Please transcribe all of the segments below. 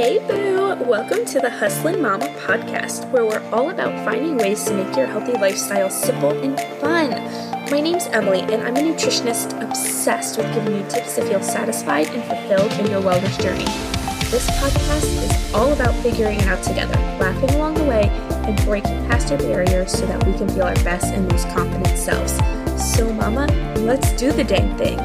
Hey, boo! Welcome to the Hustlin' Momma podcast, where we're all about finding ways to make your healthy lifestyle simple and fun. My name's Emily, and I'm a nutritionist obsessed with giving you tips to feel satisfied and fulfilled in your wellness journey. This podcast is all about figuring it out together, laughing along the way, and breaking past our barriers so that we can feel our best and most confident selves. So, Mama, let's do the dang thing.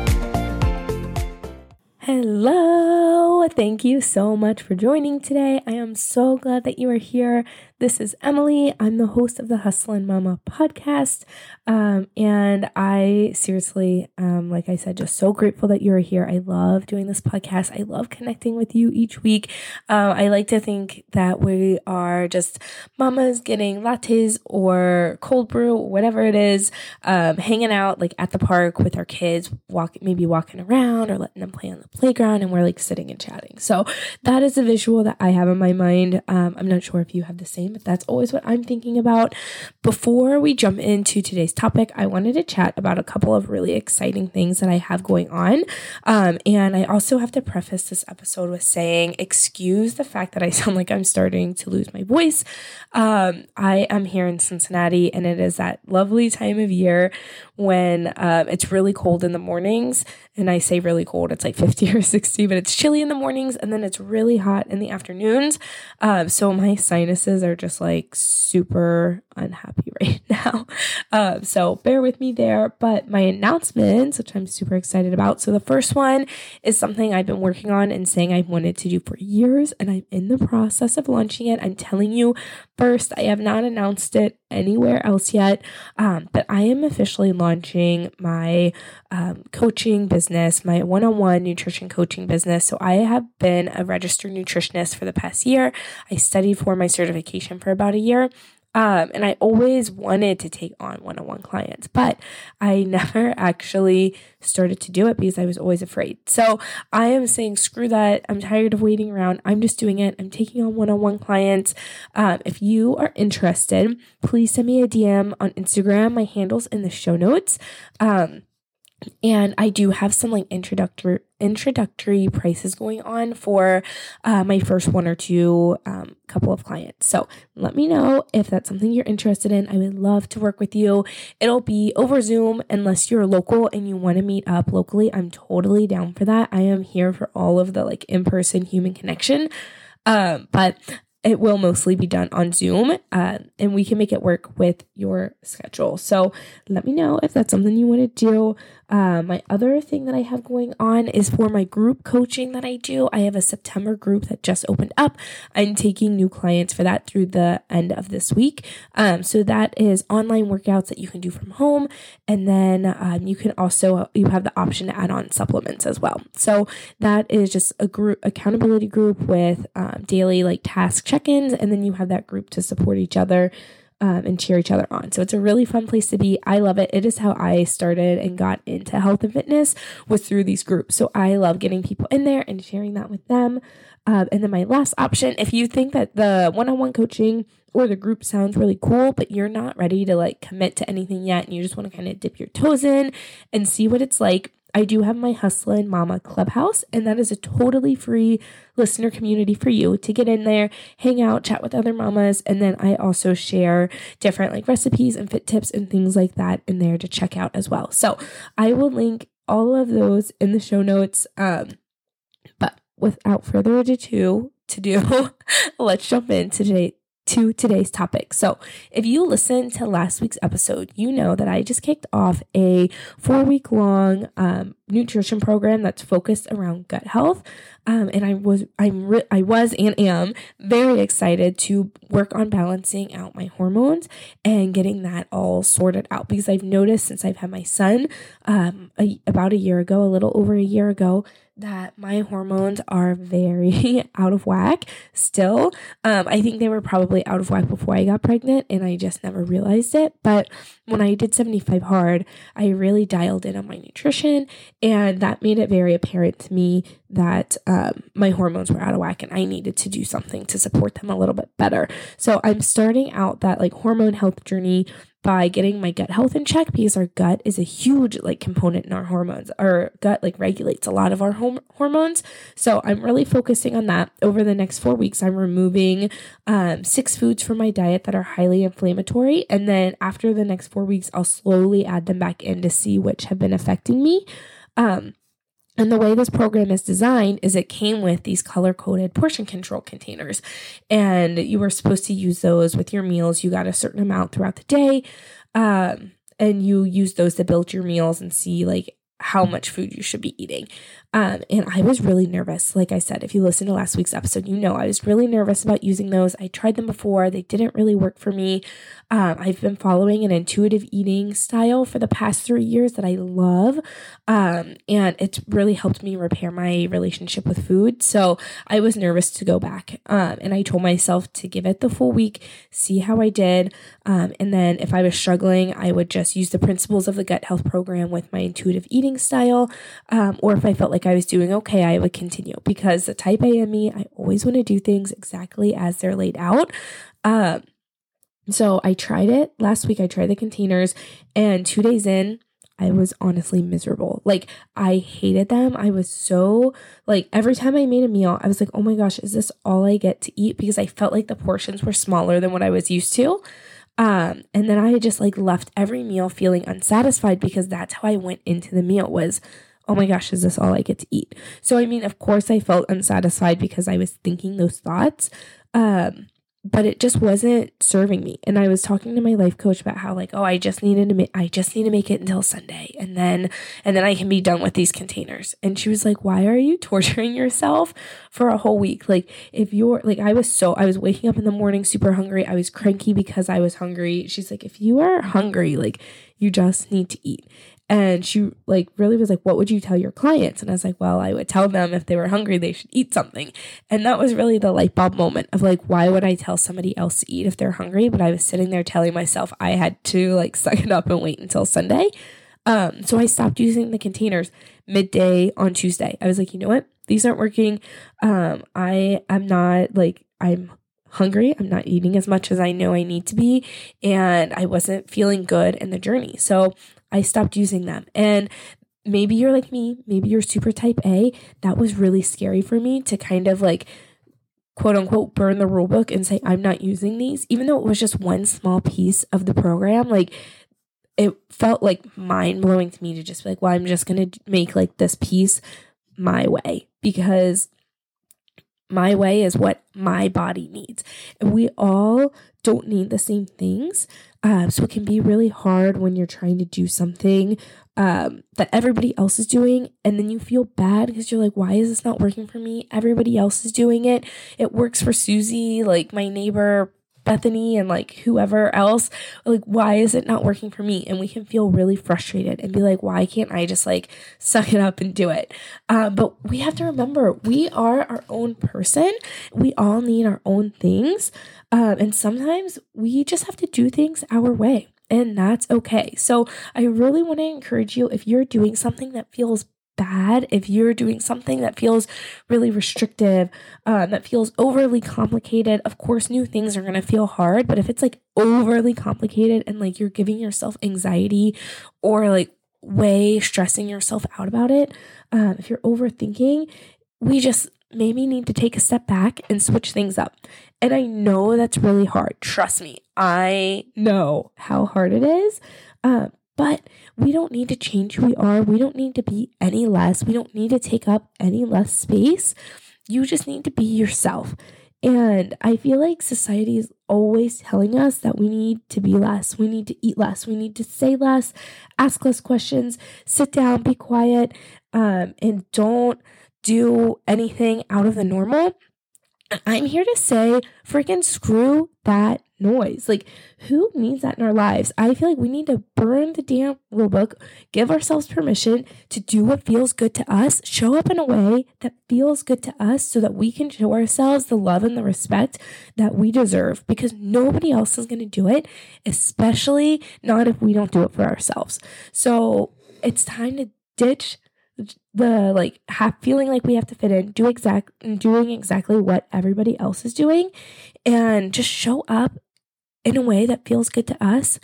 Hello. Thank you so much for joining today. I am so glad that you are here. This is Emily. I'm the host of the Hustlin' Momma podcast. Um, and I seriously, um, like I said, just so grateful that you're here. I love doing this podcast. I love connecting with you each week. Uh, I like to think that we are just mamas getting lattes or cold brew, whatever it is, um, hanging out like at the park with our kids, walk, maybe walking around or letting them play on the playground. And we're like sitting and chatting. So that is a visual that I have in my mind. Um, I'm not sure if you have the same but that's always what I'm thinking about. Before we jump into today's topic, I wanted to chat about a couple of really exciting things that I have going on. Um, and I also have to preface this episode with saying, excuse the fact that I sound like I'm starting to lose my voice. Um, I am here in Cincinnati, and it is that lovely time of year when um, it's really cold in the mornings. And I say really cold, it's like 50 or 60, but it's chilly in the mornings and then it's really hot in the afternoons. Um, so my sinuses are just like super unhappy right now. Um, so bear with me there. But my announcements, which I'm super excited about. So the first one is something I've been working on and saying I've wanted to do for years, and I'm in the process of launching it. I'm telling you first, I have not announced it anywhere else yet, um, but I am officially launching my um, coaching business, my one on one nutrition coaching business. So I have been a registered nutritionist for the past year. I studied for my certification for about a year. Um, and I always wanted to take on one on one clients, but I never actually started to do it because I was always afraid. So I am saying, screw that. I'm tired of waiting around. I'm just doing it. I'm taking on one on one clients. Um, if you are interested, please send me a DM on Instagram. My handle's in the show notes. Um, and I do have some like introductory introductory prices going on for uh, my first one or two um, couple of clients. So let me know if that's something you're interested in. I would love to work with you. It'll be over Zoom unless you're local and you want to meet up locally. I'm totally down for that. I am here for all of the like in person human connection. Um, but it will mostly be done on Zoom, uh, and we can make it work with your schedule. So let me know if that's something you want to do. Uh, my other thing that I have going on is for my group coaching that I do. I have a September group that just opened up. I'm taking new clients for that through the end of this week. Um, so that is online workouts that you can do from home, and then um, you can also you have the option to add on supplements as well. So that is just a group accountability group with um, daily like task check ins, and then you have that group to support each other. Um, and cheer each other on. So it's a really fun place to be. I love it. It is how I started and got into health and fitness was through these groups. So I love getting people in there and sharing that with them. Um, and then my last option, if you think that the one-on-one coaching or the group sounds really cool, but you're not ready to like commit to anything yet, and you just want to kind of dip your toes in and see what it's like, I do have my Hustlin' Momma Clubhouse, and that is a totally free listener community for you to get in there, hang out, chat with other mamas, and then I also share different like recipes and fit tips and things like that in there to check out as well. So I will link all of those in the show notes. Um, but without further ado, to do, let's jump into today to today's topic. So, if you listened to last week's episode, you know that I just kicked off a four week long um, nutrition program that's focused around gut health. Um, and I was, I'm, re- I was and am very excited to work on balancing out my hormones and getting that all sorted out because I've noticed since I've had my son, um, a, about a year ago, a little over a year ago, that my hormones are very out of whack still. Um, I think they were probably out of whack before I got pregnant and I just never realized it. But when I did 75 hard, I really dialed in on my nutrition and that made it very apparent to me that um, my hormones were out of whack and I needed to do something to support them a little bit better. So I'm starting out that like hormone health journey by getting my gut health in check because our gut is a huge like component in our hormones. Our gut like regulates a lot of our hom- hormones. So I'm really focusing on that. Over the next four weeks, I'm removing um, six foods from my diet that are highly inflammatory. And then after the next four weeks, I'll slowly add them back in to see which have been affecting me. Um, and the way this program is designed is it came with these color coded portion control containers. And you were supposed to use those with your meals. You got a certain amount throughout the day. Um, and you use those to build your meals and see like how much food you should be eating. Um, and I was really nervous. Like I said, if you listen to last week's episode, you know I was really nervous about using those. I tried them before, they didn't really work for me. Um, I've been following an intuitive eating style for the past three years that I love. Um, and it's really helped me repair my relationship with food. So I was nervous to go back. Um, and I told myself to give it the full week, see how I did. Um, and then if I was struggling, I would just use the principles of the gut health program with my intuitive eating style. Um, or if I felt like I was doing okay, I would continue because the type A in me, I always want to do things exactly as they're laid out. Um, so I tried it last week. I tried the containers, and two days in, I was honestly miserable. Like, I hated them. I was so, like, every time I made a meal, I was like, oh my gosh, is this all I get to eat? Because I felt like the portions were smaller than what I was used to. Um, and then I just like left every meal feeling unsatisfied because that's how I went into the meal was oh my gosh, is this all I get to eat? So, I mean, of course, I felt unsatisfied because I was thinking those thoughts. Um, but it just wasn't serving me. And I was talking to my life coach about how like, oh, I just needed to I just need to make it until Sunday and then and then I can be done with these containers. And she was like, "Why are you torturing yourself for a whole week? Like if you're like I was so I was waking up in the morning super hungry. I was cranky because I was hungry. She's like, "If you are hungry, like you just need to eat." And she like really was like, What would you tell your clients? And I was like, Well, I would tell them if they were hungry, they should eat something. And that was really the light bulb moment of like, why would I tell somebody else to eat if they're hungry? But I was sitting there telling myself I had to like suck it up and wait until Sunday. Um, so I stopped using the containers midday on Tuesday. I was like, you know what? These aren't working. Um, I am not like I'm hungry. I'm not eating as much as I know I need to be. And I wasn't feeling good in the journey. So I stopped using them. And maybe you're like me, maybe you're super type A. That was really scary for me to kind of like quote unquote burn the rule book and say I'm not using these, even though it was just one small piece of the program. Like it felt like mind blowing to me to just be like, well, I'm just gonna make like this piece my way because my way is what my body needs. And we all don't need the same things. Uh, so it can be really hard when you're trying to do something um, that everybody else is doing. And then you feel bad because you're like, why is this not working for me? Everybody else is doing it. It works for Susie, like my neighbor Bethany and like whoever else, like, why is it not working for me? And we can feel really frustrated and be like, why can't I just like suck it up and do it? Um, but we have to remember we are our own person. We all need our own things. Um, and sometimes we just have to do things our way and that's okay. So I really want to encourage you if you're doing something that feels bad if you're doing something that feels really restrictive, uh, that feels overly complicated. Of course, new things are going to feel hard, but if it's like overly complicated and like you're giving yourself anxiety or like way stressing yourself out about it, um, if you're overthinking, we just maybe need to take a step back and switch things up. And I know that's really hard. Trust me, I know how hard it is. Uh, but we don't need to change who we are. We don't need to be any less. We don't need to take up any less space. You just need to be yourself. And I feel like society is always telling us that we need to be less. We need to eat less. We need to say less, ask less questions, sit down, be quiet, um, and don't do anything out of the normal. I'm here to say freaking screw that noise. Like, who needs that in our lives? I feel like we need to burn the damn rule book, give ourselves permission to do what feels good to us, show up in a way that feels good to us so that we can show ourselves the love and the respect that we deserve because nobody else is going to do it, especially not if we don't do it for ourselves. So, it's time to ditch the like have feeling like we have to fit in, do exact doing exactly what everybody else is doing and just show up in a way that feels good to us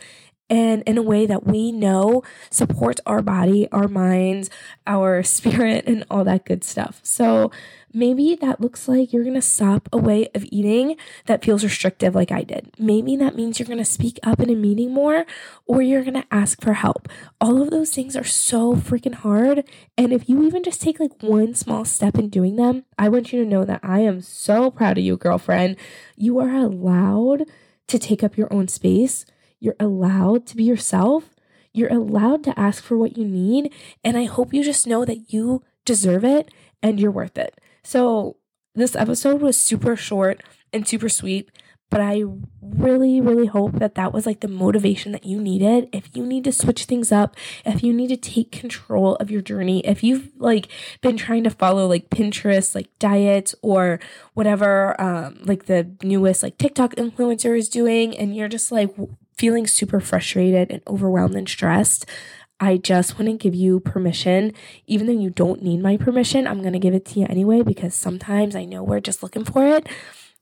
and in a way that we know supports our body, our minds, our spirit, and all that good stuff. So maybe that looks like you're gonna stop a way of eating that feels restrictive, like I did. Maybe that means you're gonna speak up in a meeting more or you're gonna ask for help. All of those things are so freaking hard. And if you even just take like one small step in doing them, I want you to know that I am so proud of you, girlfriend. You are allowed to take up your own space. You're allowed to be yourself. You're allowed to ask for what you need. And I hope you just know that you deserve it and you're worth it. So, this episode was super short and super sweet, but I really, really hope that that was like the motivation that you needed. If you need to switch things up, if you need to take control of your journey, if you've like been trying to follow like Pinterest, like diets or whatever, um, like the newest like TikTok influencer is doing, and you're just like feeling super frustrated and overwhelmed and stressed, I just want to give you permission. Even though you don't need my permission, I'm going to give it to you anyway because sometimes I know we're just looking for it.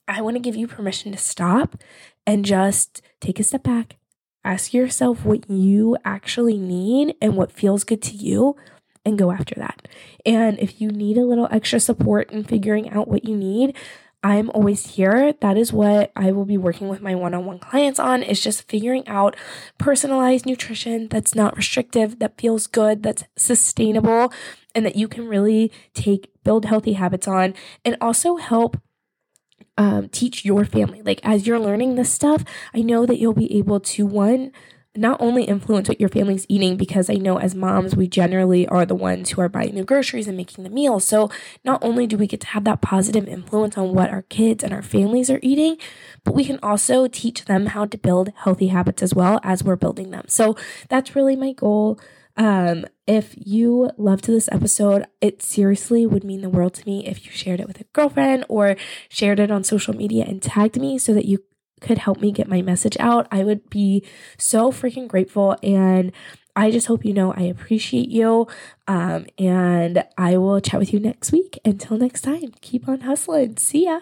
I want to give you permission to stop and just take a step back. Ask yourself what you actually need and what feels good to you and go after that. And if you need a little extra support in figuring out what you need, I'm always here. That is what I will be working with my one on one clients on is just figuring out personalized nutrition that's not restrictive, that feels good, that's sustainable, and that you can really take, build healthy habits on, and also help um, teach your family. Like as you're learning this stuff, I know that you'll be able to one, not only influence what your family's eating, because I know as moms, we generally are the ones who are buying the groceries and making the meals. So not only do we get to have that positive influence on what our kids and our families are eating, but we can also teach them how to build healthy habits as well as we're building them. So that's really my goal. Um, if you loved this episode, it seriously would mean the world to me if you shared it with a girlfriend or shared it on social media and tagged me so that you could help me get my message out, I would be so freaking grateful. And I just hope you know I appreciate you. Um, and I will chat with you next week. Until next time, keep on hustling. See ya.